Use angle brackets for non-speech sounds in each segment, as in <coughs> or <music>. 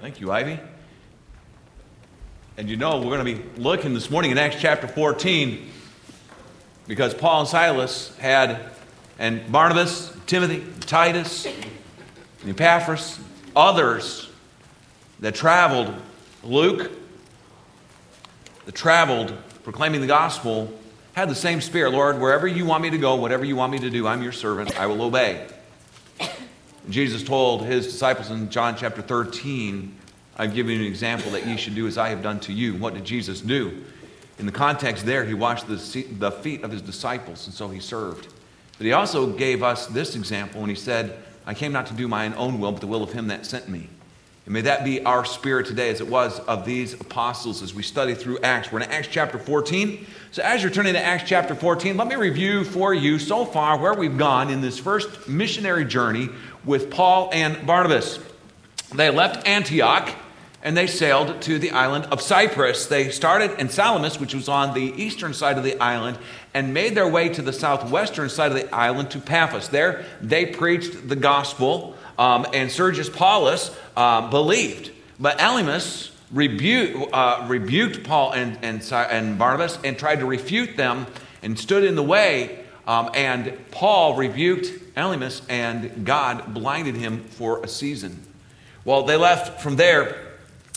Thank you, Ivy. And you know, we're going to be looking this morning in Acts chapter 14 because Paul and Silas had, and Barnabas, Timothy, Titus, and Epaphras, others that traveled, Luke, that traveled proclaiming the gospel, had the same spirit. Lord, wherever you want me to go, whatever you want me to do, I'm your servant, I will obey. Jesus told his disciples in John chapter 13, I've given you an example that ye should do as I have done to you. What did Jesus do? In the context there, he washed the, the feet of his disciples, and so he served. But he also gave us this example when he said, I came not to do my own will, but the will of him that sent me. And may that be our spirit today as it was of these apostles as we study through Acts. We're in Acts chapter 14. So as you're turning to Acts chapter 14, let me review for you so far where we've gone in this first missionary journey with Paul and Barnabas. They left Antioch and they sailed to the island of Cyprus. They started in Salamis, which was on the eastern side of the island, and made their way to the southwestern side of the island to Paphos. There, they preached the gospel, um, and Sergius Paulus uh, believed. But Elymas uh, rebuked Paul and, and, and, Barnabas and tried to refute them and stood in the way. Um, and Paul rebuked Elymas, and God blinded him for a season. Well, they left from there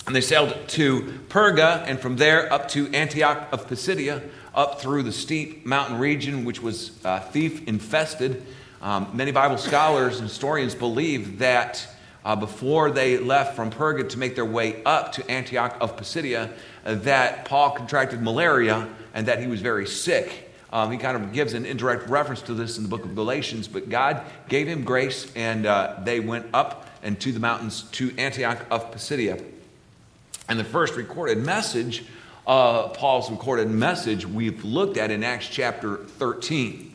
and they sailed to Perga, and from there up to Antioch of Pisidia, up through the steep mountain region, which was uh, thief infested. Um, many Bible scholars and historians believe that uh, before they left from Perga to make their way up to Antioch of Pisidia, uh, that Paul contracted malaria and that he was very sick. Um, he kind of gives an indirect reference to this in the book of Galatians, but God gave him grace, and uh, they went up and to the mountains to Antioch of Pisidia. And the first recorded message, uh, Paul's recorded message, we've looked at in Acts chapter 13.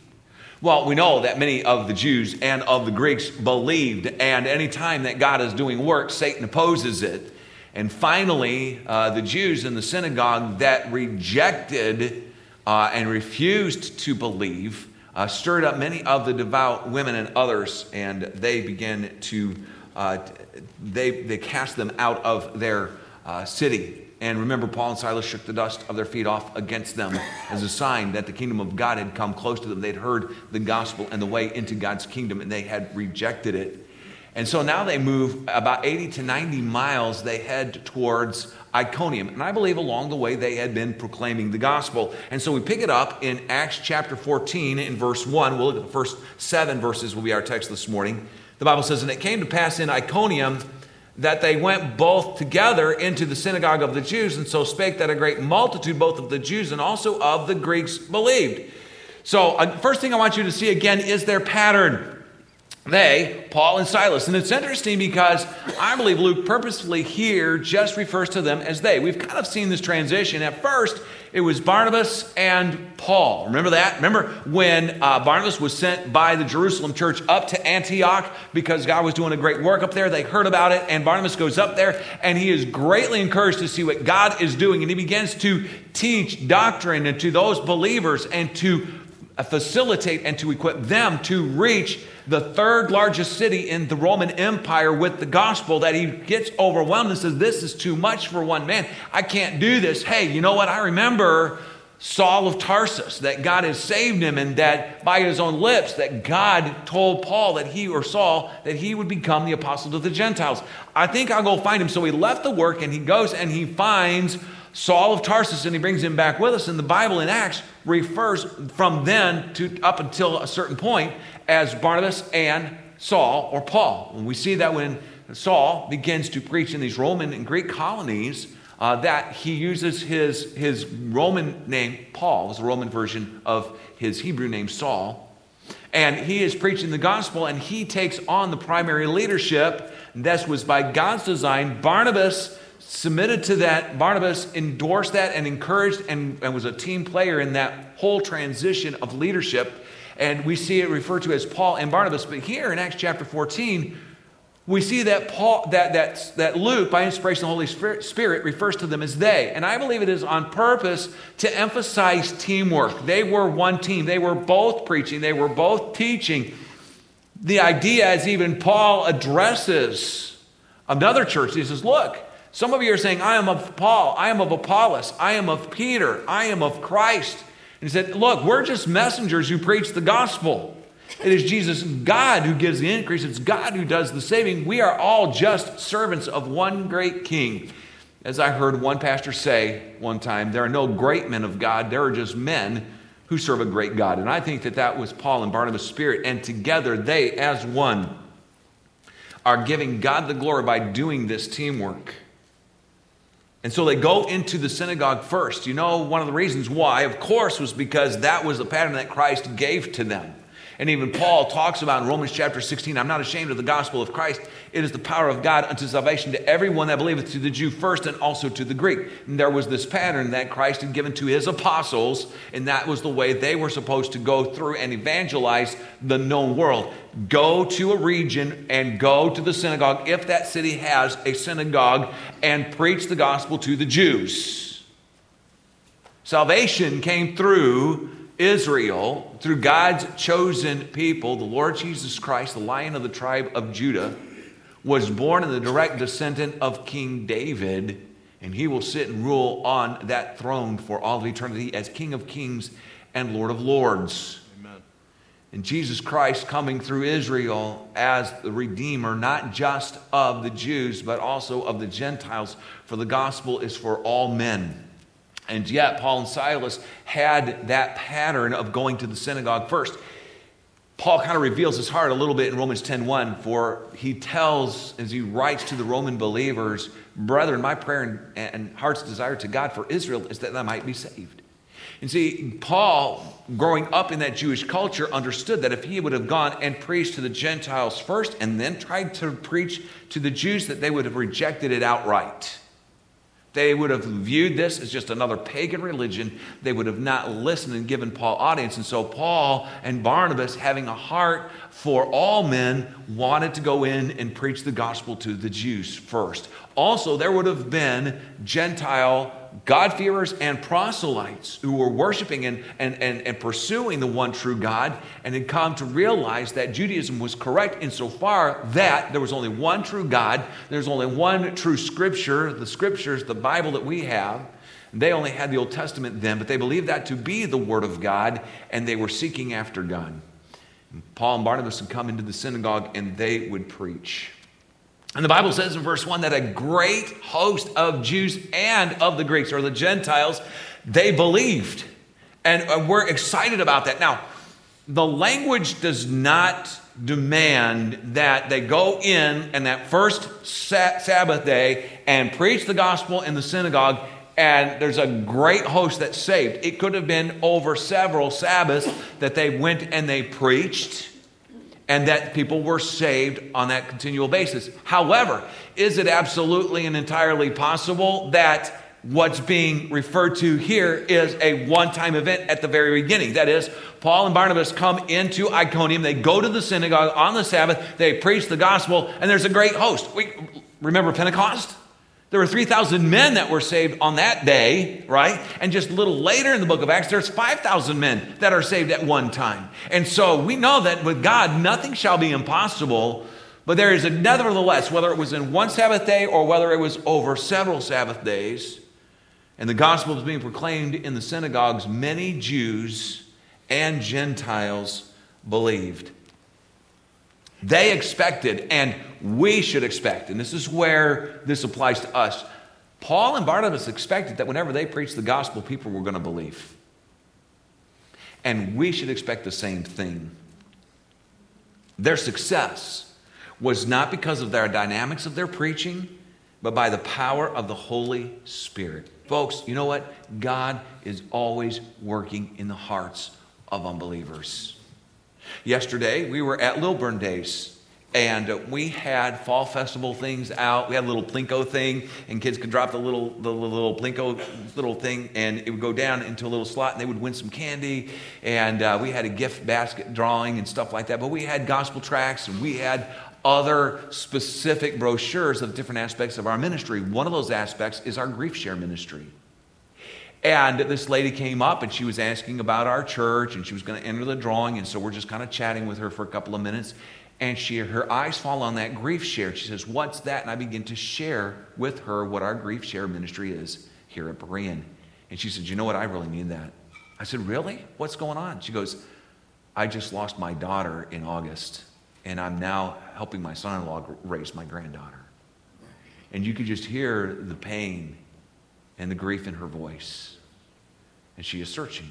Well, we know that many of the Jews and of the Greeks believed, and anytime that God is doing work, Satan opposes it. And finally, uh, the Jews in the synagogue that rejected uh, and refused to believe uh, stirred up many of the devout women and others, and they began to, uh, they, they cast them out of their uh, city. And remember, Paul and Silas shook the dust of their feet off against them as a sign that the kingdom of God had come close to them. They'd heard the gospel and the way into God's kingdom, and they had rejected it. And so now they move about 80 to 90 miles. They head towards Iconium. And I believe along the way they had been proclaiming the gospel. And so we pick it up in Acts chapter 14 in verse 1. We'll look at the first seven verses, will be our text this morning. The Bible says, And it came to pass in Iconium that they went both together into the synagogue of the Jews, and so spake that a great multitude, both of the Jews and also of the Greeks, believed. So, uh, first thing I want you to see again is their pattern. They, Paul and Silas. And it's interesting because I believe Luke purposefully here just refers to them as they. We've kind of seen this transition. At first, it was Barnabas and Paul. Remember that? Remember when uh, Barnabas was sent by the Jerusalem church up to Antioch because God was doing a great work up there? They heard about it, and Barnabas goes up there and he is greatly encouraged to see what God is doing. And he begins to teach doctrine and to those believers and to facilitate and to equip them to reach the third largest city in the Roman Empire with the gospel that he gets overwhelmed and says, This is too much for one man. I can't do this. Hey, you know what? I remember Saul of Tarsus, that God has saved him, and that by his own lips, that God told Paul that he or Saul that he would become the apostle to the Gentiles. I think I'll go find him. So he left the work and he goes and he finds Saul of Tarsus and he brings him back with us. And the Bible in Acts refers from then to up until a certain point as Barnabas and Saul or Paul. And we see that when Saul begins to preach in these Roman and Greek colonies, uh, that he uses his, his Roman name, Paul, is the Roman version of his Hebrew name, Saul. And he is preaching the gospel and he takes on the primary leadership. This was by God's design. Barnabas submitted to that. Barnabas endorsed that and encouraged and, and was a team player in that whole transition of leadership. And we see it referred to as Paul and Barnabas. But here in Acts chapter 14, we see that Paul that that that Luke, by inspiration of the Holy Spirit, refers to them as they. And I believe it is on purpose to emphasize teamwork. They were one team. They were both preaching, they were both teaching. The idea, as even Paul addresses Another church, he says, Look, some of you are saying, I am of Paul, I am of Apollos, I am of Peter, I am of Christ. And he said, Look, we're just messengers who preach the gospel. It is Jesus, God, who gives the increase. It's God who does the saving. We are all just servants of one great king. As I heard one pastor say one time, there are no great men of God, there are just men who serve a great God. And I think that that was Paul and Barnabas' spirit. And together, they, as one, are giving God the glory by doing this teamwork. And so they go into the synagogue first. You know, one of the reasons why, of course, was because that was the pattern that Christ gave to them. And even Paul talks about in Romans chapter 16, I'm not ashamed of the gospel of Christ. It is the power of God unto salvation to everyone that believeth, to the Jew first and also to the Greek. And there was this pattern that Christ had given to his apostles, and that was the way they were supposed to go through and evangelize the known world. Go to a region and go to the synagogue, if that city has a synagogue, and preach the gospel to the Jews. Salvation came through Israel, through God's chosen people, the Lord Jesus Christ, the lion of the tribe of Judah, was born in the direct descendant of King David, and he will sit and rule on that throne for all of eternity as King of kings and Lord of lords. Amen. And Jesus Christ coming through Israel as the Redeemer, not just of the Jews, but also of the Gentiles, for the gospel is for all men. And yet, Paul and Silas had that pattern of going to the synagogue first. Paul kind of reveals his heart a little bit in Romans 10:1, for he tells, as he writes to the Roman believers, Brethren, my prayer and, and heart's desire to God for Israel is that I might be saved. And see, Paul, growing up in that Jewish culture, understood that if he would have gone and preached to the Gentiles first and then tried to preach to the Jews, that they would have rejected it outright. They would have viewed this as just another pagan religion. They would have not listened and given Paul audience. And so Paul and Barnabas, having a heart for all men, wanted to go in and preach the gospel to the Jews first. Also, there would have been Gentile God-fearers and proselytes who were worshiping and, and, and, and pursuing the one true God and had come to realize that Judaism was correct insofar that there was only one true God, there's only one true scripture, the scriptures, the Bible that we have. They only had the Old Testament then, but they believed that to be the Word of God, and they were seeking after God. Paul and Barnabas would come into the synagogue and they would preach. And the Bible says in verse 1 that a great host of Jews and of the Greeks, or the Gentiles, they believed. And uh, we're excited about that. Now, the language does not demand that they go in and that first Sabbath day and preach the gospel in the synagogue and there's a great host that's saved. It could have been over several Sabbaths that they went and they preached and that people were saved on that continual basis. However, is it absolutely and entirely possible that what's being referred to here is a one time event at the very beginning? That is, Paul and Barnabas come into Iconium, they go to the synagogue on the Sabbath, they preach the gospel, and there's a great host. We, remember Pentecost? There were 3,000 men that were saved on that day, right? And just a little later in the book of Acts, there's 5,000 men that are saved at one time. And so we know that with God, nothing shall be impossible. But there is a, nevertheless, whether it was in one Sabbath day or whether it was over several Sabbath days, and the gospel was being proclaimed in the synagogues, many Jews and Gentiles believed. They expected, and we should expect, and this is where this applies to us. Paul and Barnabas expected that whenever they preached the gospel, people were going to believe. And we should expect the same thing. Their success was not because of their dynamics of their preaching, but by the power of the Holy Spirit. Folks, you know what? God is always working in the hearts of unbelievers. Yesterday, we were at Lilburn Days. And we had fall festival things out. We had a little plinko thing, and kids could drop the little the little plinko little thing, and it would go down into a little slot, and they would win some candy. And uh, we had a gift basket drawing and stuff like that. But we had gospel tracts, and we had other specific brochures of different aspects of our ministry. One of those aspects is our grief share ministry. And this lady came up and she was asking about our church and she was going to enter the drawing. And so we're just kind of chatting with her for a couple of minutes. And she, her eyes fall on that grief share. She says, What's that? And I begin to share with her what our grief share ministry is here at Berean. And she said, You know what? I really need that. I said, Really? What's going on? She goes, I just lost my daughter in August, and I'm now helping my son in law raise my granddaughter. And you could just hear the pain and the grief in her voice. And she is searching.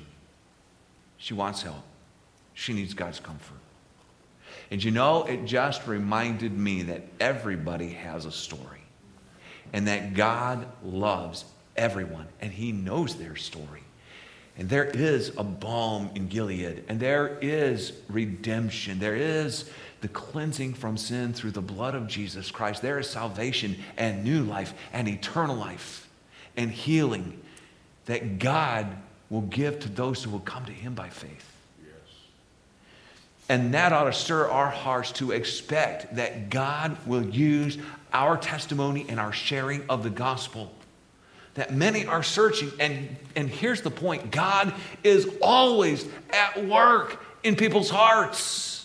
She wants help. She needs God's comfort. And you know, it just reminded me that everybody has a story and that God loves everyone and He knows their story. And there is a balm in Gilead, and there is redemption. There is the cleansing from sin through the blood of Jesus Christ. There is salvation and new life and eternal life and healing that God will give to those who will come to Him by faith. And that ought to stir our hearts to expect that God will use our testimony and our sharing of the gospel. That many are searching. And, and here's the point God is always at work in people's hearts.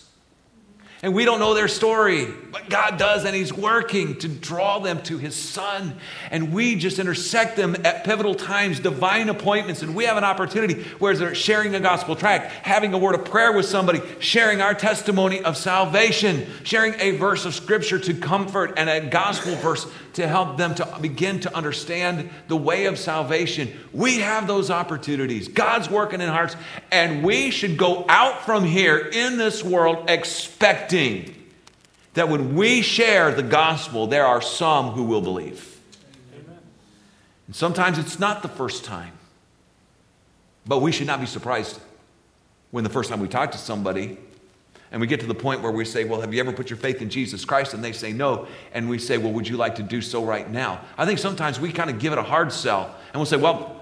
And we don't know their story, but God does, and He's working to draw them to His Son. And we just intersect them at pivotal times, divine appointments, and we have an opportunity where they're sharing a gospel tract, having a word of prayer with somebody, sharing our testimony of salvation, sharing a verse of Scripture to comfort, and a gospel verse to help them to begin to understand the way of salvation. We have those opportunities. God's working in hearts, and we should go out from here in this world expecting that when we share the gospel, there are some who will believe. Amen. And sometimes it's not the first time, but we should not be surprised when the first time we talk to somebody and we get to the point where we say, Well, have you ever put your faith in Jesus Christ? And they say no. And we say, Well, would you like to do so right now? I think sometimes we kind of give it a hard sell and we'll say, Well,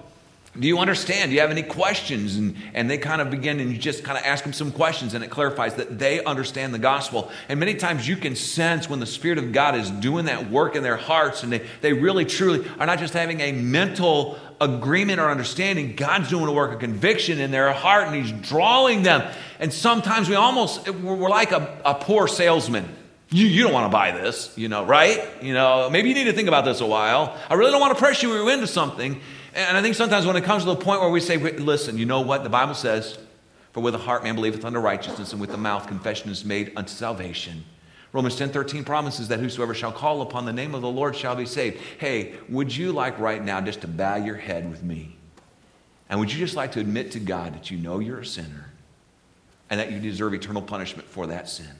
do you understand? Do you have any questions? And, and they kind of begin and you just kind of ask them some questions and it clarifies that they understand the gospel. And many times you can sense when the Spirit of God is doing that work in their hearts and they, they really truly are not just having a mental agreement or understanding. God's doing a work of conviction in their heart and He's drawing them. And sometimes we almost, we're like a, a poor salesman. You, you don't want to buy this, you know, right? You know, maybe you need to think about this a while. I really don't want to pressure you into something. And I think sometimes when it comes to the point where we say, listen, you know what? The Bible says, for with the heart man believeth unto righteousness, and with the mouth confession is made unto salvation. Romans 10 13 promises that whosoever shall call upon the name of the Lord shall be saved. Hey, would you like right now just to bow your head with me? And would you just like to admit to God that you know you're a sinner and that you deserve eternal punishment for that sin?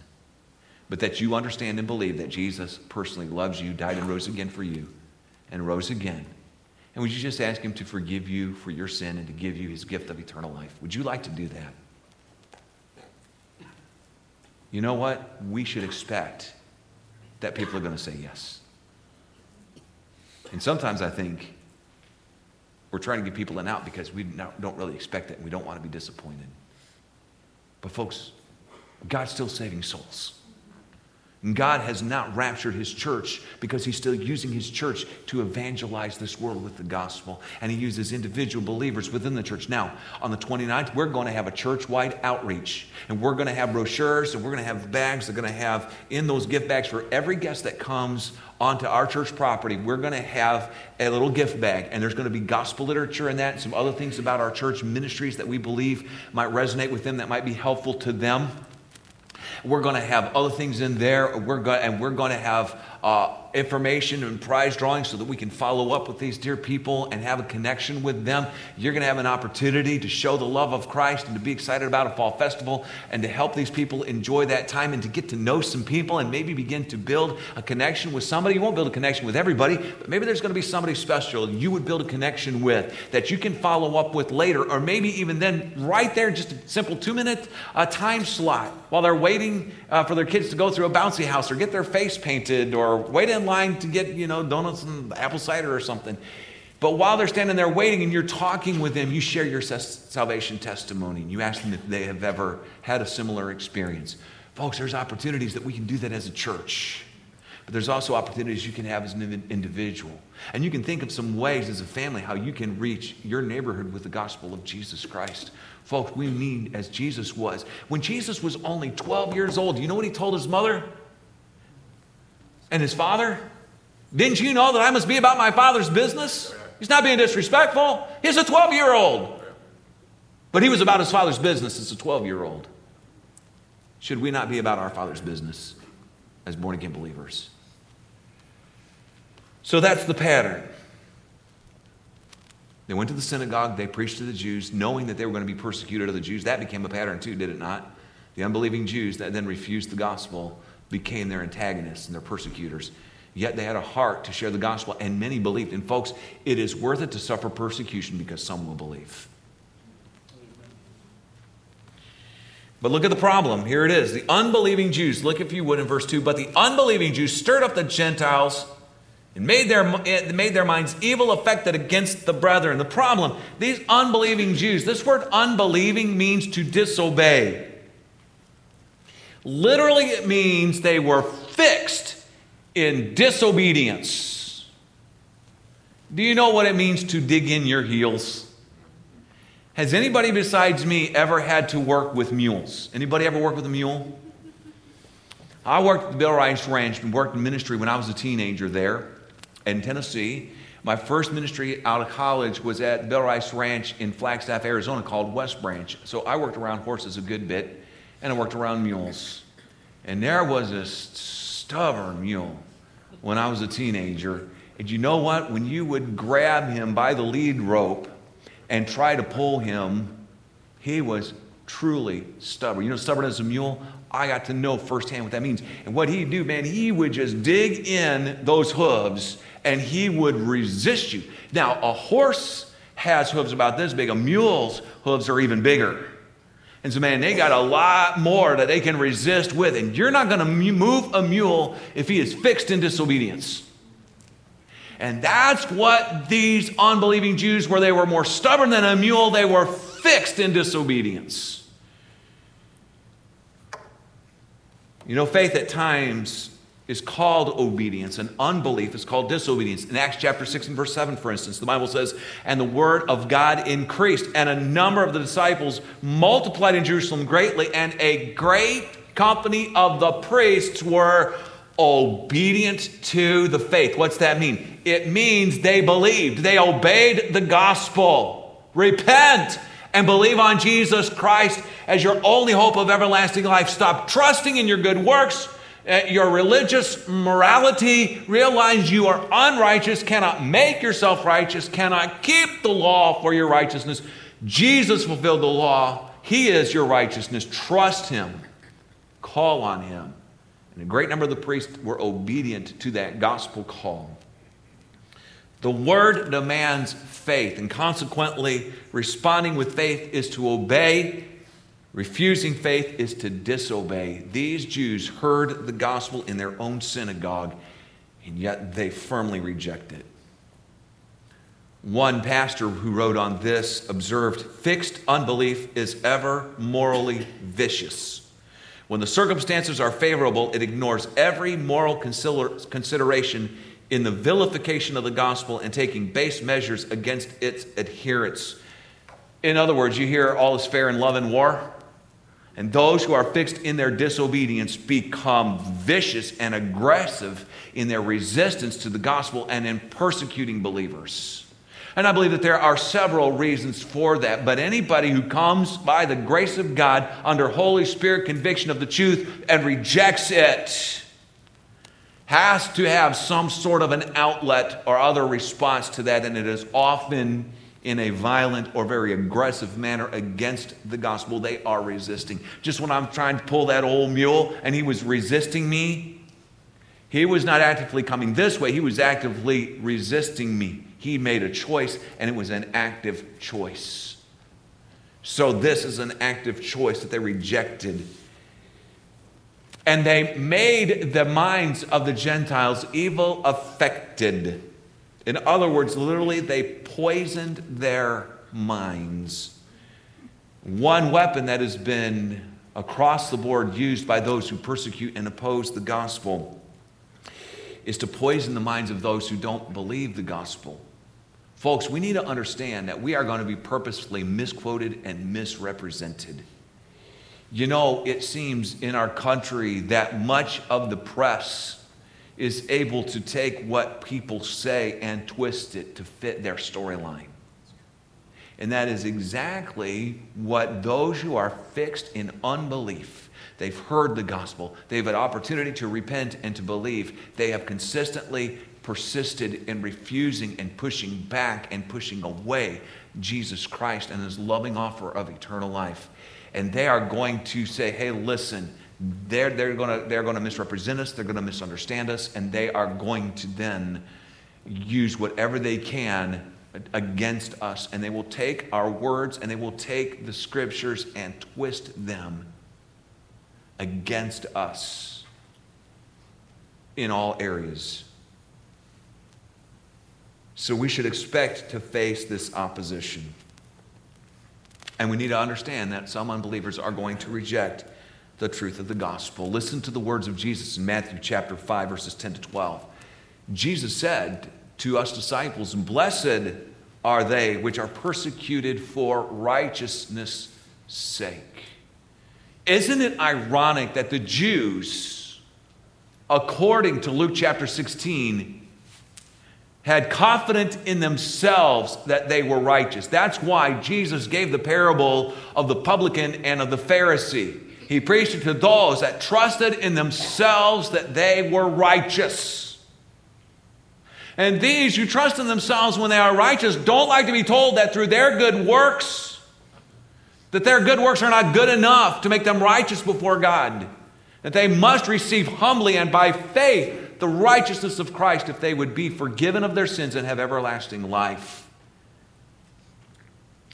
But that you understand and believe that Jesus personally loves you, died and rose again for you, and rose again and would you just ask Him to forgive you for your sin and to give you His gift of eternal life? Would you like to do that? You know what? We should expect that people are going to say yes. And sometimes I think we're trying to get people in out because we don't really expect it and we don't want to be disappointed. But, folks, God's still saving souls. God has not raptured his church because he's still using his church to evangelize this world with the gospel. And he uses individual believers within the church. Now, on the 29th, we're going to have a church wide outreach. And we're going to have brochures and we're going to have bags. They're going to have in those gift bags for every guest that comes onto our church property. We're going to have a little gift bag. And there's going to be gospel literature in that and some other things about our church ministries that we believe might resonate with them, that might be helpful to them. We're going to have other things in there. We're going, and we're going to have uh, information and prize drawings so that we can follow up with these dear people and have a connection with them. You're going to have an opportunity to show the love of Christ and to be excited about a fall festival and to help these people enjoy that time and to get to know some people and maybe begin to build a connection with somebody. You won't build a connection with everybody, but maybe there's going to be somebody special you would build a connection with that you can follow up with later, or maybe even then, right there, just a simple two minute uh, time slot while they're waiting uh, for their kids to go through a bouncy house or get their face painted or wait in line to get, you know, donuts and apple cider or something. But while they're standing there waiting and you're talking with them, you share your salvation testimony. And you ask them if they have ever had a similar experience. Folks, there's opportunities that we can do that as a church. but there's also opportunities you can have as an individual. And you can think of some ways as a family how you can reach your neighborhood with the gospel of Jesus Christ. Folks, we need as Jesus was. When Jesus was only 12 years old, you know what he told his mother and his father? Didn't you know that I must be about my father's business? He's not being disrespectful. He's a 12 year old. But he was about his father's business as a 12 year old. Should we not be about our father's business as born again believers? So that's the pattern. They went to the synagogue, they preached to the Jews, knowing that they were going to be persecuted of the Jews. That became a pattern too, did it not? The unbelieving Jews that then refused the gospel became their antagonists and their persecutors. Yet they had a heart to share the gospel, and many believed. And folks, it is worth it to suffer persecution because some will believe. But look at the problem. Here it is. The unbelieving Jews, look if you would in verse 2. But the unbelieving Jews stirred up the Gentiles and made their, made their minds evil affected against the brethren. The problem, these unbelieving Jews, this word unbelieving means to disobey. Literally, it means they were fixed in disobedience. Do you know what it means to dig in your heels? Has anybody besides me ever had to work with mules? Anybody ever work with a mule? I worked at the Bill Rice Ranch and worked in ministry when I was a teenager there in Tennessee. My first ministry out of college was at Bill Rice Ranch in Flagstaff, Arizona, called West Branch. So I worked around horses a good bit, and I worked around mules. And there was a stubborn mule when I was a teenager. And you know what? When you would grab him by the lead rope and try to pull him, he was truly stubborn. You know, stubborn as a mule? I got to know firsthand what that means. And what he'd do, man, he would just dig in those hooves and he would resist you. Now, a horse has hooves about this big, a mule's hooves are even bigger. And so, man, they got a lot more that they can resist with. And you're not going to move a mule if he is fixed in disobedience. And that's what these unbelieving Jews were. They were more stubborn than a mule, they were fixed in disobedience. You know, faith at times is called obedience, and unbelief is called disobedience. In Acts chapter 6 and verse 7, for instance, the Bible says, And the word of God increased, and a number of the disciples multiplied in Jerusalem greatly, and a great company of the priests were obedient to the faith. What's that mean? It means they believed, they obeyed the gospel. Repent and believe on Jesus Christ as your only hope of everlasting life. Stop trusting in your good works uh, your religious morality, realize you are unrighteous, cannot make yourself righteous, cannot keep the law for your righteousness. Jesus fulfilled the law. He is your righteousness. Trust Him. Call on Him. And a great number of the priests were obedient to that gospel call. The word demands faith, and consequently, responding with faith is to obey Refusing faith is to disobey. These Jews heard the gospel in their own synagogue, and yet they firmly reject it. One pastor who wrote on this observed fixed unbelief is ever morally vicious. When the circumstances are favorable, it ignores every moral consideration in the vilification of the gospel and taking base measures against its adherents. In other words, you hear all is fair in love and war. And those who are fixed in their disobedience become vicious and aggressive in their resistance to the gospel and in persecuting believers. And I believe that there are several reasons for that. But anybody who comes by the grace of God under Holy Spirit conviction of the truth and rejects it has to have some sort of an outlet or other response to that. And it is often in a violent or very aggressive manner against the gospel. They are resisting. Just when I'm trying to pull that old mule and he was resisting me, he was not actively coming this way, he was actively resisting me. He made a choice, and it was an active choice. So, this is an active choice that they rejected. And they made the minds of the Gentiles evil affected. In other words, literally, they poisoned their minds. One weapon that has been across the board used by those who persecute and oppose the gospel is to poison the minds of those who don't believe the gospel. Folks, we need to understand that we are going to be purposefully misquoted and misrepresented. You know, it seems in our country that much of the press is able to take what people say and twist it to fit their storyline. And that is exactly what those who are fixed in unbelief, they've heard the gospel, they've had opportunity to repent and to believe, they have consistently persisted in refusing and pushing back and pushing away Jesus Christ and his loving offer of eternal life. And they are going to say, hey, listen, they're, they're going to they're to misrepresent us, they're going to misunderstand us, and they are going to then use whatever they can against us. And they will take our words and they will take the scriptures and twist them against us in all areas. So we should expect to face this opposition. And we need to understand that some unbelievers are going to reject the truth of the gospel. Listen to the words of Jesus in Matthew chapter 5, verses 10 to 12. Jesus said to us disciples, Blessed are they which are persecuted for righteousness' sake. Isn't it ironic that the Jews, according to Luke chapter 16, had confidence in themselves that they were righteous. That's why Jesus gave the parable of the publican and of the Pharisee. He preached it to those that trusted in themselves that they were righteous. And these who trust in themselves when they are righteous don't like to be told that through their good works, that their good works are not good enough to make them righteous before God. That they must receive humbly and by faith the righteousness of Christ if they would be forgiven of their sins and have everlasting life.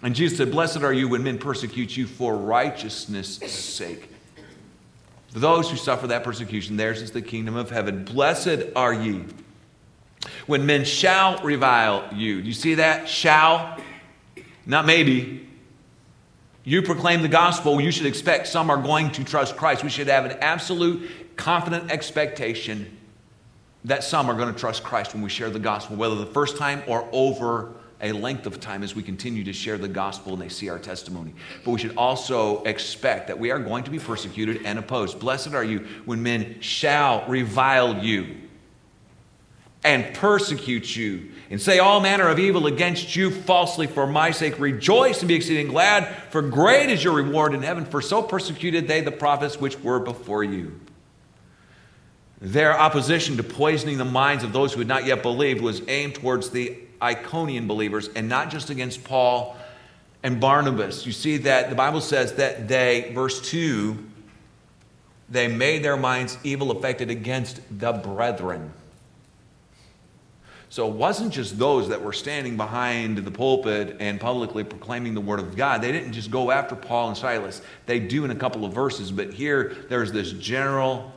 And Jesus said, Blessed are you when men persecute you for righteousness' sake. For those who suffer that persecution, theirs is the kingdom of heaven. Blessed are ye when men shall revile you. Do you see that? Shall, not maybe. You proclaim the gospel, you should expect some are going to trust Christ. We should have an absolute, confident expectation that some are going to trust Christ when we share the gospel, whether the first time or over a length of time as we continue to share the gospel and they see our testimony. But we should also expect that we are going to be persecuted and opposed. Blessed are you when men shall revile you and persecute you and say all manner of evil against you falsely for my sake. Rejoice and be exceeding glad, for great is your reward in heaven, for so persecuted they the prophets which were before you. Their opposition to poisoning the minds of those who had not yet believed was aimed towards the Iconian believers and not just against Paul and Barnabas. You see that the Bible says that they, verse 2, they made their minds evil affected against the brethren. So it wasn't just those that were standing behind the pulpit and publicly proclaiming the word of God. They didn't just go after Paul and Silas. They do in a couple of verses, but here there's this general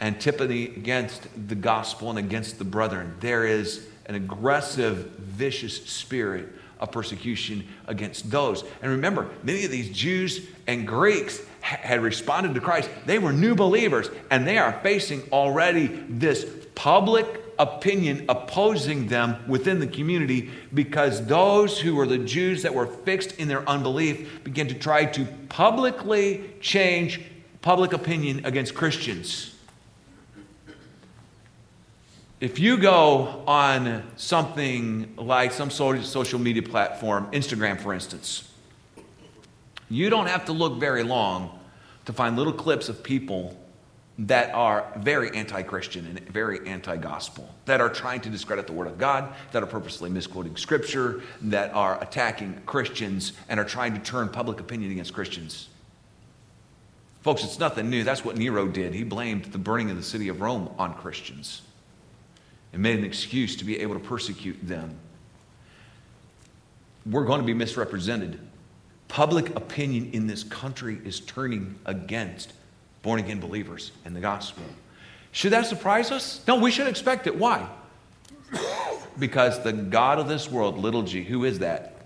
antipathy against the gospel and against the brethren. There is an aggressive, vicious spirit of persecution against those. And remember, many of these Jews and Greeks had responded to Christ. They were new believers, and they are facing already this public opinion opposing them within the community because those who were the Jews that were fixed in their unbelief began to try to publicly change public opinion against Christians. If you go on something like some social media platform, Instagram for instance, you don't have to look very long to find little clips of people that are very anti Christian and very anti gospel, that are trying to discredit the Word of God, that are purposely misquoting Scripture, that are attacking Christians, and are trying to turn public opinion against Christians. Folks, it's nothing new. That's what Nero did. He blamed the burning of the city of Rome on Christians and made an excuse to be able to persecute them. We're going to be misrepresented. Public opinion in this country is turning against born again believers and the gospel. Should that surprise us? No, we should expect it. Why? because the God of this world, little g, who is that?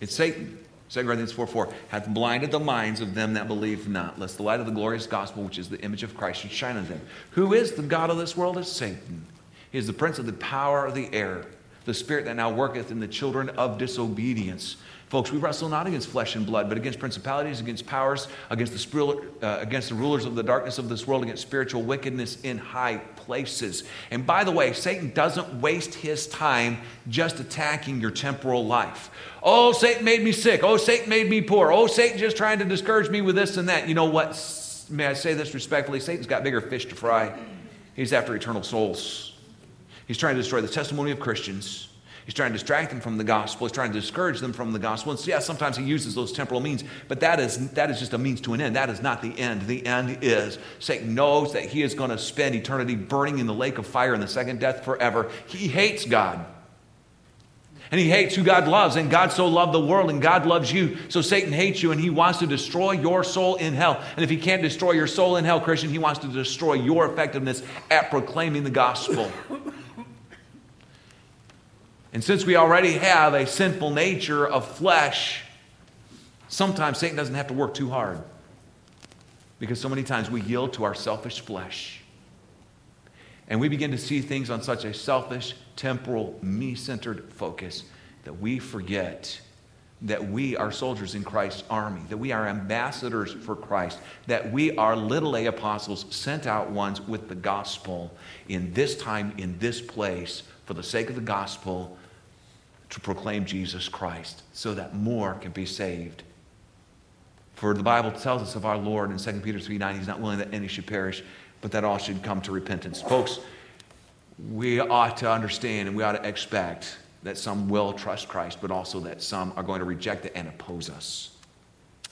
It's Satan. 2 Corinthians 4 4 hath blinded the minds of them that believe not, lest the light of the glorious gospel, which is the image of Christ, should shine on them. Who is the God of this world? Is Satan. He is the prince of the power of the air, the spirit that now worketh in the children of disobedience. Folks, we wrestle not against flesh and blood, but against principalities, against powers, against the, uh, against the rulers of the darkness of this world, against spiritual wickedness in high places. And by the way, Satan doesn't waste his time just attacking your temporal life. Oh, Satan made me sick. Oh, Satan made me poor. Oh, Satan just trying to discourage me with this and that. You know what? May I say this respectfully? Satan's got bigger fish to fry. He's after eternal souls. He's trying to destroy the testimony of Christians. He's trying to distract them from the gospel. He's trying to discourage them from the gospel. And so, yeah, sometimes he uses those temporal means, but that is, that is just a means to an end. That is not the end. The end is Satan knows that he is going to spend eternity burning in the lake of fire in the second death forever. He hates God. And he hates who God loves. And God so loved the world, and God loves you. So Satan hates you, and he wants to destroy your soul in hell. And if he can't destroy your soul in hell, Christian, he wants to destroy your effectiveness at proclaiming the gospel. <laughs> And since we already have a sinful nature of flesh, sometimes Satan doesn't have to work too hard. Because so many times we yield to our selfish flesh. And we begin to see things on such a selfish, temporal, me centered focus that we forget that we are soldiers in Christ's army, that we are ambassadors for Christ, that we are little a apostles, sent out ones with the gospel in this time, in this place, for the sake of the gospel, to proclaim Jesus Christ so that more can be saved. For the Bible tells us of our Lord in 2 Peter 3 9, He's not willing that any should perish, but that all should come to repentance. Folks, we ought to understand and we ought to expect that some will trust Christ, but also that some are going to reject it and oppose us.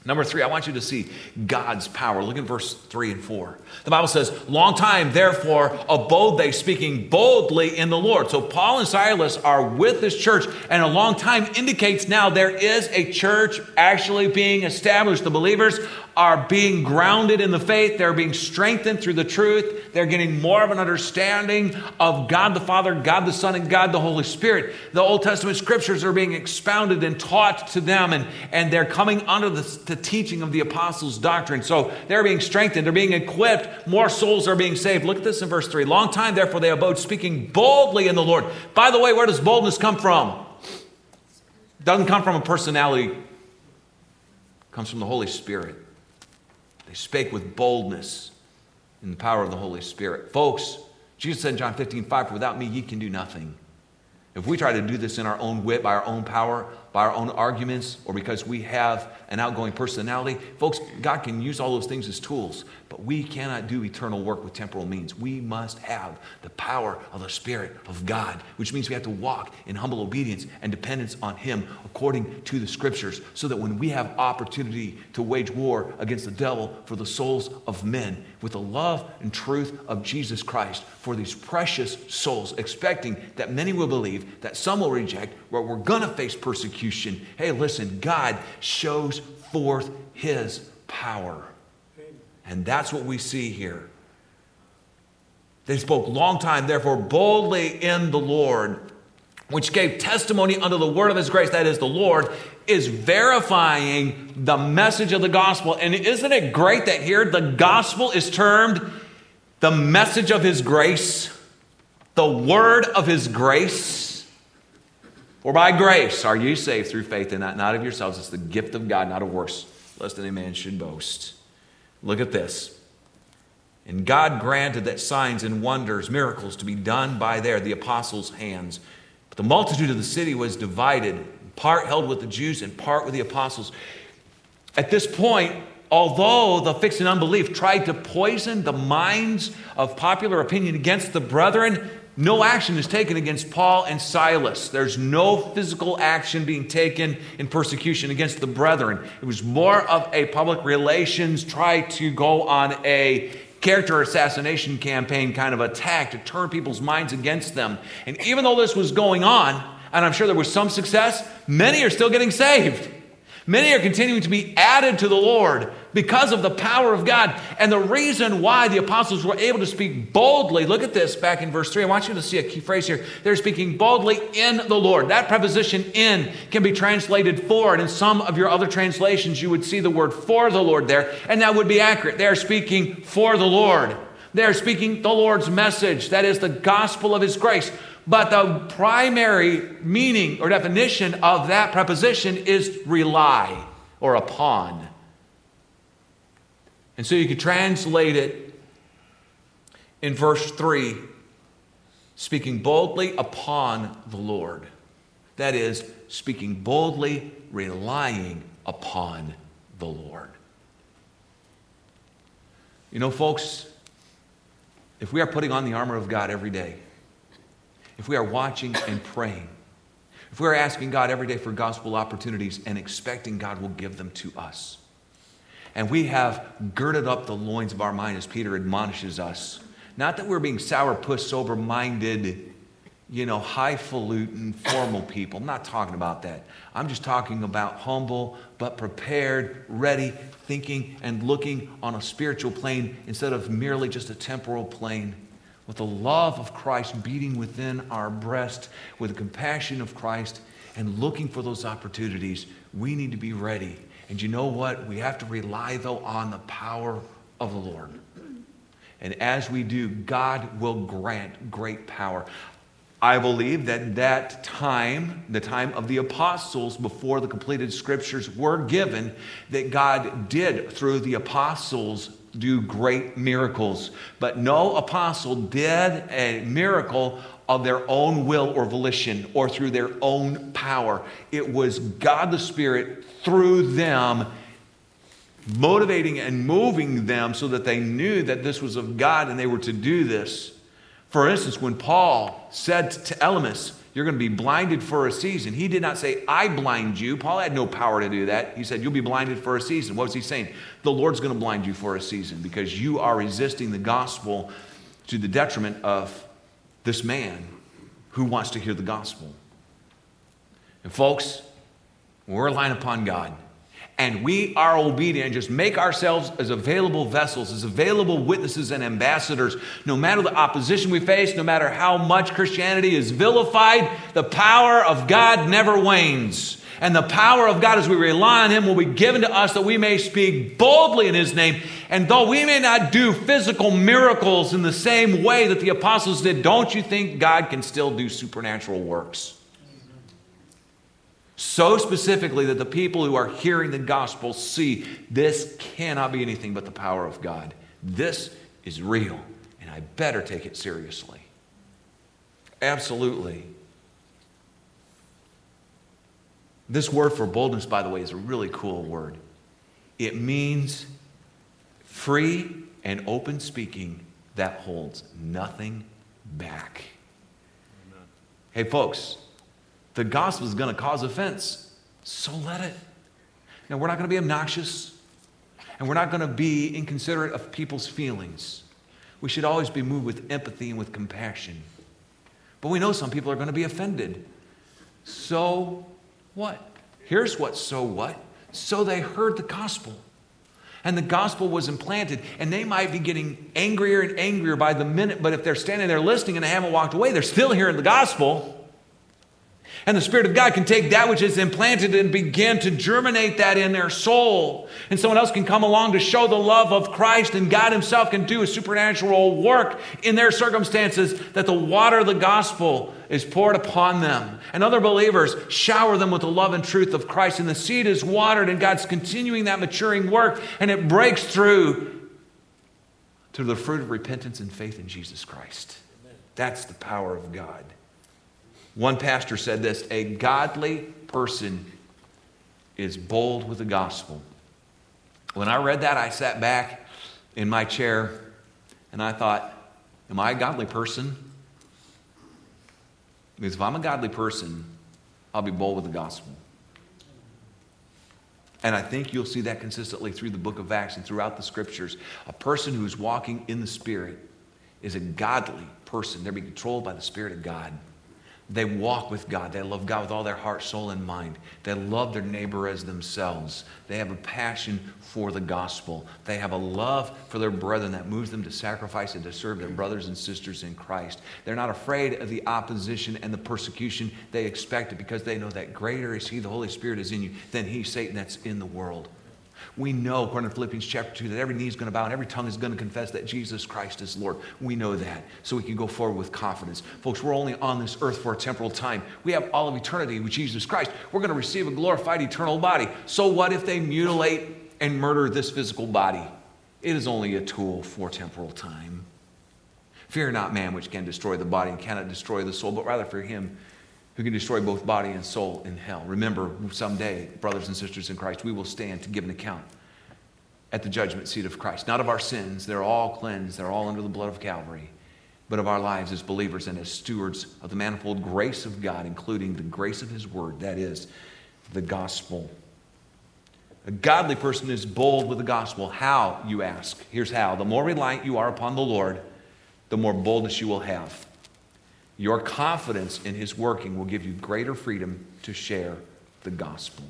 Number three, I want you to see God's power. Look at verse three and four. The Bible says, Long time, therefore, abode they speaking boldly in the Lord. So Paul and Silas are with this church, and a long time indicates now there is a church actually being established. The believers are being grounded in the faith, they're being strengthened through the truth, they're getting more of an understanding of God the Father, God the Son, and God the Holy Spirit. The Old Testament scriptures are being expounded and taught to them, and, and they're coming under the, the teaching of the apostles' doctrine. So they're being strengthened, they're being equipped, more souls are being saved. Look at this in verse 3. Long time, therefore, they abode speaking boldly in the Lord. By the way, where does boldness come from? Doesn't come from a personality, it comes from the Holy Spirit. They spake with boldness in the power of the Holy Spirit. Folks, Jesus said in John 15, 5, without me ye can do nothing. If we try to do this in our own wit, by our own power, by our own arguments, or because we have an outgoing personality, folks, God can use all those things as tools, but we cannot do eternal work with temporal means. We must have the power of the Spirit of God, which means we have to walk in humble obedience and dependence on Him according to the Scriptures, so that when we have opportunity to wage war against the devil for the souls of men, with the love and truth of Jesus Christ for these precious souls, expecting that many will believe, that some will reject, where we're going to face persecution. Hey, listen, God shows forth his power. And that's what we see here. They spoke long time, therefore, boldly in the Lord, which gave testimony unto the word of his grace, that is, the Lord, is verifying the message of the gospel. And isn't it great that here the gospel is termed the message of his grace, the word of his grace? For by grace are you saved through faith, and that not of yourselves. It's the gift of God, not of works, lest any man should boast. Look at this. And God granted that signs and wonders, miracles, to be done by there, the apostles' hands. But the multitude of the city was divided, part held with the Jews and part with the apostles. At this point, although the fixed in unbelief tried to poison the minds of popular opinion against the brethren, no action is taken against Paul and Silas. There's no physical action being taken in persecution against the brethren. It was more of a public relations, try to go on a character assassination campaign kind of attack to turn people's minds against them. And even though this was going on, and I'm sure there was some success, many are still getting saved. Many are continuing to be added to the Lord because of the power of God. And the reason why the apostles were able to speak boldly, look at this back in verse 3. I want you to see a key phrase here. They're speaking boldly in the Lord. That preposition in can be translated for. And in some of your other translations, you would see the word for the Lord there, and that would be accurate. They are speaking for the Lord. They are speaking the Lord's message, that is the gospel of His grace. But the primary meaning or definition of that preposition is rely or upon. And so you could translate it in verse 3 speaking boldly upon the Lord. That is, speaking boldly, relying upon the Lord. You know, folks, if we are putting on the armor of God every day, if we are watching and praying, if we are asking God every day for gospel opportunities and expecting God will give them to us, and we have girded up the loins of our mind as Peter admonishes us, not that we're being sourpuss, sober minded, you know, highfalutin, formal people. I'm not talking about that. I'm just talking about humble, but prepared, ready, thinking, and looking on a spiritual plane instead of merely just a temporal plane. With the love of Christ beating within our breast, with the compassion of Christ, and looking for those opportunities, we need to be ready. And you know what? We have to rely, though, on the power of the Lord. And as we do, God will grant great power. I believe that that time, the time of the apostles before the completed scriptures were given, that God did through the apostles do great miracles. But no apostle did a miracle of their own will or volition or through their own power. It was God the Spirit through them motivating and moving them so that they knew that this was of God and they were to do this. For instance, when Paul said to Elymas, You're going to be blinded for a season, he did not say, I blind you. Paul had no power to do that. He said, You'll be blinded for a season. What was he saying? The Lord's going to blind you for a season because you are resisting the gospel to the detriment of this man who wants to hear the gospel. And folks, we're relying upon God and we are obedient just make ourselves as available vessels, as available witnesses and ambassadors, no matter the opposition we face, no matter how much Christianity is vilified, the power of God never wanes. And the power of God, as we rely on Him, will be given to us that we may speak boldly in His name. And though we may not do physical miracles in the same way that the apostles did, don't you think God can still do supernatural works? So specifically that the people who are hearing the gospel see this cannot be anything but the power of God. This is real, and I better take it seriously. Absolutely. This word for boldness, by the way, is a really cool word. It means free and open speaking that holds nothing back. Amen. Hey, folks, the gospel is going to cause offense. So let it. Now, we're not going to be obnoxious and we're not going to be inconsiderate of people's feelings. We should always be moved with empathy and with compassion. But we know some people are going to be offended. So what? Here's what so what? So they heard the gospel. And the gospel was implanted, and they might be getting angrier and angrier by the minute, but if they're standing there listening and they haven't walked away, they're still hearing the gospel. And the Spirit of God can take that which is implanted and begin to germinate that in their soul. And someone else can come along to show the love of Christ, and God Himself can do a supernatural work in their circumstances that the water of the gospel is poured upon them. And other believers shower them with the love and truth of Christ, and the seed is watered, and God's continuing that maturing work, and it breaks through to the fruit of repentance and faith in Jesus Christ. That's the power of God. One pastor said this a godly person is bold with the gospel. When I read that, I sat back in my chair and I thought, Am I a godly person? Because if I'm a godly person, I'll be bold with the gospel. And I think you'll see that consistently through the book of Acts and throughout the scriptures. A person who is walking in the Spirit is a godly person. They're being controlled by the Spirit of God. They walk with God. They love God with all their heart, soul, and mind. They love their neighbor as themselves. They have a passion for the gospel. They have a love for their brethren that moves them to sacrifice and to serve their brothers and sisters in Christ. They're not afraid of the opposition and the persecution they expect it because they know that greater is He, the Holy Spirit, is in you, than He, Satan, that's in the world. We know, according to Philippians chapter 2, that every knee is going to bow and every tongue is going to confess that Jesus Christ is Lord. We know that, so we can go forward with confidence. Folks, we're only on this earth for a temporal time. We have all of eternity with Jesus Christ. We're going to receive a glorified eternal body. So, what if they mutilate and murder this physical body? It is only a tool for temporal time. Fear not man, which can destroy the body and cannot destroy the soul, but rather fear him who can destroy both body and soul in hell. Remember, someday, brothers and sisters in Christ, we will stand to give an account at the judgment seat of Christ. Not of our sins, they're all cleansed, they're all under the blood of Calvary, but of our lives as believers and as stewards of the manifold grace of God, including the grace of His Word, that is, the gospel. A godly person is bold with the gospel. How, you ask? Here's how. The more reliant you are upon the Lord, the more boldness you will have. Your confidence in his working will give you greater freedom to share the gospel.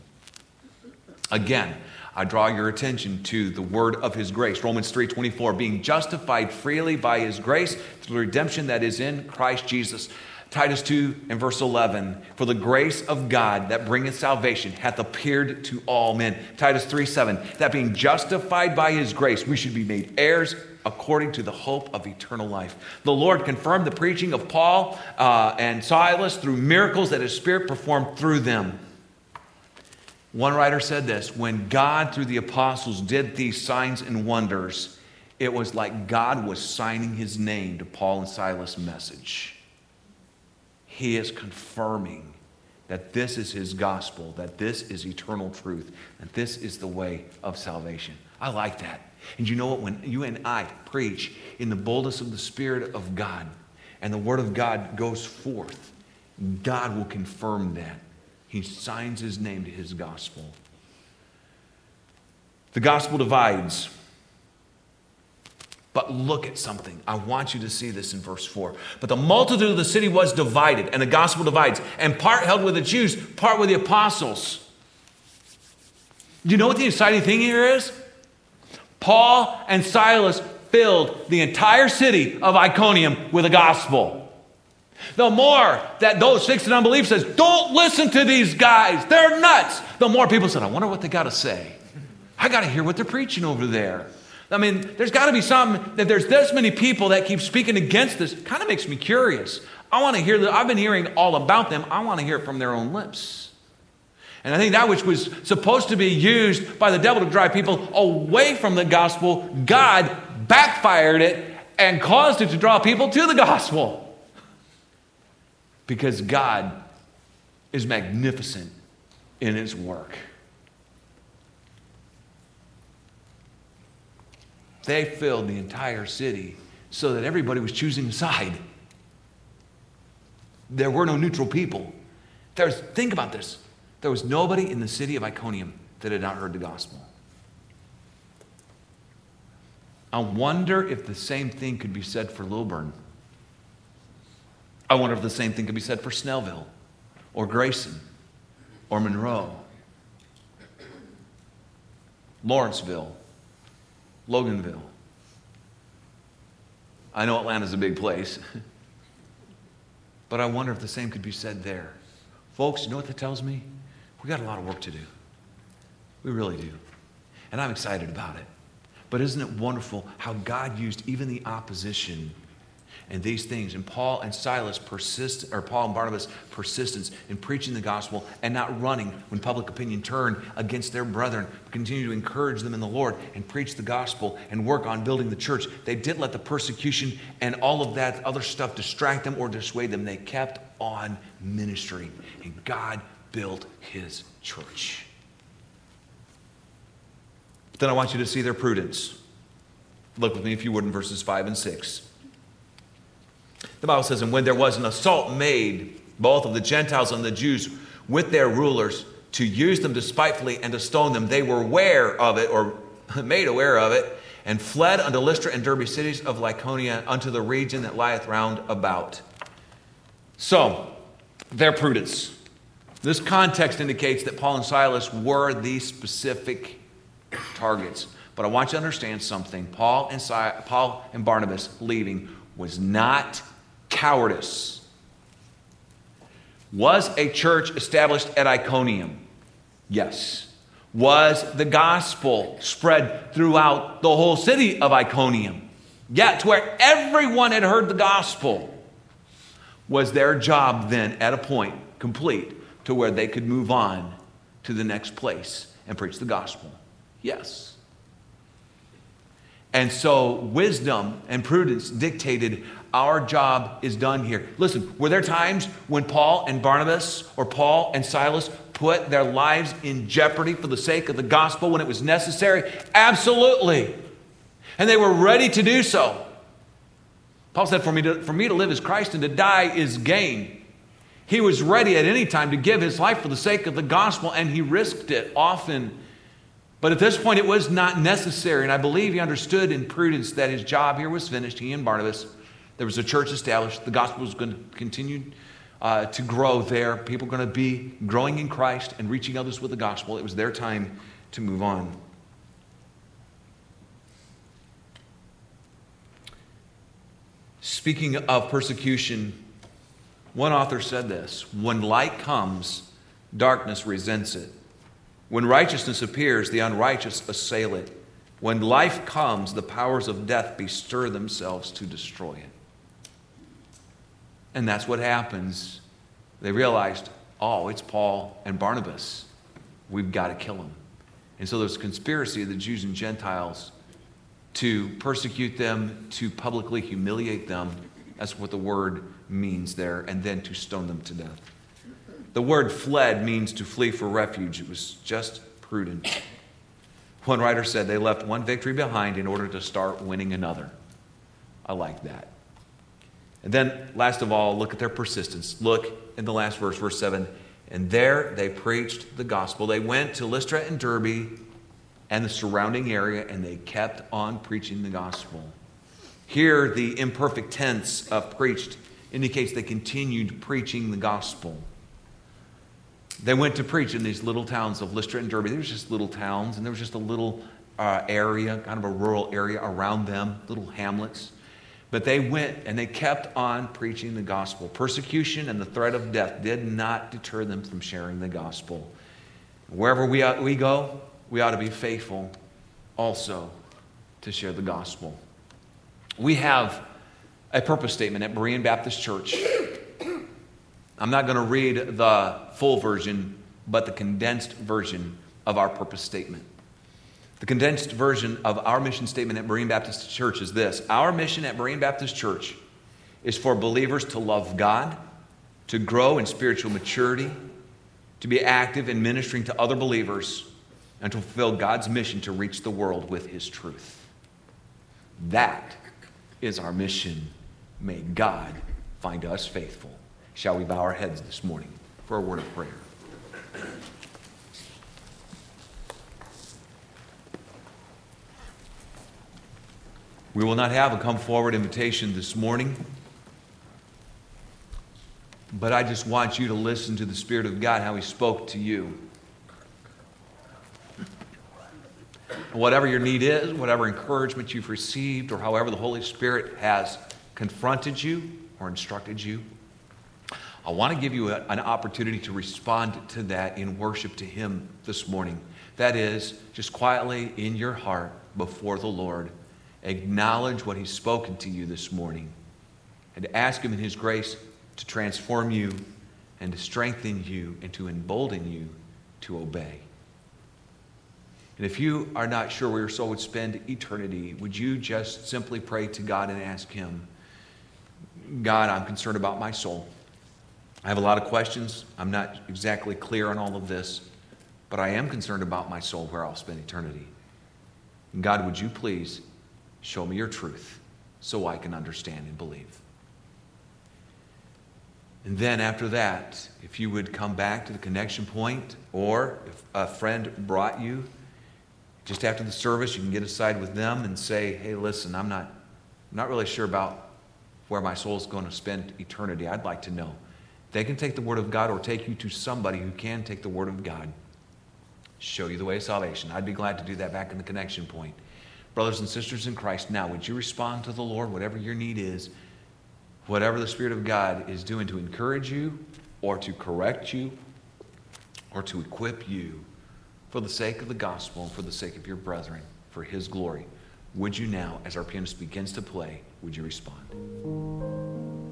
Again, I draw your attention to the word of his grace. Romans 3:24, being justified freely by his grace through the redemption that is in Christ Jesus. Titus 2 and verse 11, for the grace of God that bringeth salvation hath appeared to all men. Titus 3 7, that being justified by his grace, we should be made heirs according to the hope of eternal life. The Lord confirmed the preaching of Paul uh, and Silas through miracles that his Spirit performed through them. One writer said this when God, through the apostles, did these signs and wonders, it was like God was signing his name to Paul and Silas' message. He is confirming that this is his gospel, that this is eternal truth, that this is the way of salvation. I like that. And you know what? When you and I preach in the boldness of the Spirit of God and the Word of God goes forth, God will confirm that. He signs his name to his gospel. The gospel divides. But look at something. I want you to see this in verse 4. But the multitude of the city was divided, and the gospel divides, and part held with the Jews, part with the apostles. Do you know what the exciting thing here is? Paul and Silas filled the entire city of Iconium with the gospel. The more that those fixed in unbelief says, don't listen to these guys, they're nuts. The more people said, I wonder what they got to say. I got to hear what they're preaching over there. I mean, there's got to be something that there's this many people that keep speaking against this. Kind of makes me curious. I want to hear that. I've been hearing all about them. I want to hear it from their own lips. And I think that which was supposed to be used by the devil to drive people away from the gospel, God backfired it and caused it to draw people to the gospel. Because God is magnificent in his work. They filled the entire city so that everybody was choosing a side. There were no neutral people. There's, think about this. There was nobody in the city of Iconium that had not heard the gospel. I wonder if the same thing could be said for Lilburn. I wonder if the same thing could be said for Snellville or Grayson or Monroe, Lawrenceville, Loganville. I know Atlanta's a big place, <laughs> but I wonder if the same could be said there. Folks, you know what that tells me? We got a lot of work to do. We really do. And I'm excited about it. But isn't it wonderful how God used even the opposition and these things and Paul and Silas persist or Paul and Barnabas persistence in preaching the gospel and not running when public opinion turned against their brethren, continue to encourage them in the Lord and preach the gospel and work on building the church. They didn't let the persecution and all of that other stuff distract them or dissuade them. They kept on ministering and God built his church. But then I want you to see their prudence. Look with me, if you would, in verses 5 and 6. The Bible says, And when there was an assault made, both of the Gentiles and the Jews, with their rulers, to use them despitefully and to stone them, they were aware of it, or <laughs> made aware of it, and fled unto Lystra and Derbe cities of Lycaonia, unto the region that lieth round about. So, their prudence. This context indicates that Paul and Silas were these specific targets. But I want you to understand something. Paul and, si- Paul and Barnabas leaving was not cowardice. Was a church established at Iconium? Yes. was the gospel spread throughout the whole city of Iconium. Yet, to where everyone had heard the gospel, was their job then at a point complete to where they could move on to the next place and preach the gospel? Yes. And so, wisdom and prudence dictated our job is done here. Listen, were there times when Paul and Barnabas or Paul and Silas put their lives in jeopardy for the sake of the gospel when it was necessary? Absolutely. And they were ready to do so. Paul said, For me to, for me to live is Christ and to die is gain. He was ready at any time to give his life for the sake of the gospel, and he risked it often. But at this point, it was not necessary. And I believe he understood in prudence that his job here was finished, he and Barnabas. There was a church established. The gospel was going to continue uh, to grow there. People were going to be growing in Christ and reaching others with the gospel. It was their time to move on. Speaking of persecution, one author said this When light comes, darkness resents it. When righteousness appears, the unrighteous assail it. When life comes, the powers of death bestir themselves to destroy it. And that's what happens. They realized, oh, it's Paul and Barnabas. We've got to kill them. And so there's a conspiracy of the Jews and Gentiles to persecute them, to publicly humiliate them. That's what the word means there, and then to stone them to death. The word fled means to flee for refuge. It was just prudent. One writer said they left one victory behind in order to start winning another. I like that. And then, last of all, look at their persistence. Look in the last verse, verse 7. And there they preached the gospel. They went to Lystra and Derbe and the surrounding area, and they kept on preaching the gospel. Here, the imperfect tense of preached indicates they continued preaching the gospel. They went to preach in these little towns of Lystra and Derbe. There was just little towns, and there was just a little uh, area, kind of a rural area around them, little hamlets. But they went and they kept on preaching the gospel. Persecution and the threat of death did not deter them from sharing the gospel. Wherever we, ought, we go, we ought to be faithful also to share the gospel. We have a purpose statement at Berean Baptist Church. <coughs> I'm not going to read the full version, but the condensed version of our purpose statement. The condensed version of our mission statement at Berean Baptist Church is this Our mission at Berean Baptist Church is for believers to love God, to grow in spiritual maturity, to be active in ministering to other believers, and to fulfill God's mission to reach the world with His truth. That is our mission. May God find us faithful. Shall we bow our heads this morning for a word of prayer? We will not have a come forward invitation this morning, but I just want you to listen to the Spirit of God, how He spoke to you. Whatever your need is, whatever encouragement you've received, or however the Holy Spirit has confronted you or instructed you, I want to give you a, an opportunity to respond to that in worship to Him this morning. That is, just quietly in your heart before the Lord acknowledge what He's spoken to you this morning and ask Him in His grace to transform you and to strengthen you and to embolden you to obey. And if you are not sure where your soul would spend eternity, would you just simply pray to God and ask Him, God, I'm concerned about my soul. I have a lot of questions. I'm not exactly clear on all of this, but I am concerned about my soul, where I'll spend eternity. And God, would you please Show me your truth so I can understand and believe. And then after that, if you would come back to the connection point, or if a friend brought you, just after the service, you can get aside with them and say, hey, listen, I'm not, I'm not really sure about where my soul is going to spend eternity. I'd like to know. They can take the Word of God or take you to somebody who can take the Word of God, show you the way of salvation. I'd be glad to do that back in the connection point. Brothers and sisters in Christ, now would you respond to the Lord, whatever your need is, whatever the Spirit of God is doing to encourage you or to correct you or to equip you for the sake of the gospel and for the sake of your brethren, for his glory, would you now, as our pianist begins to play, would you respond?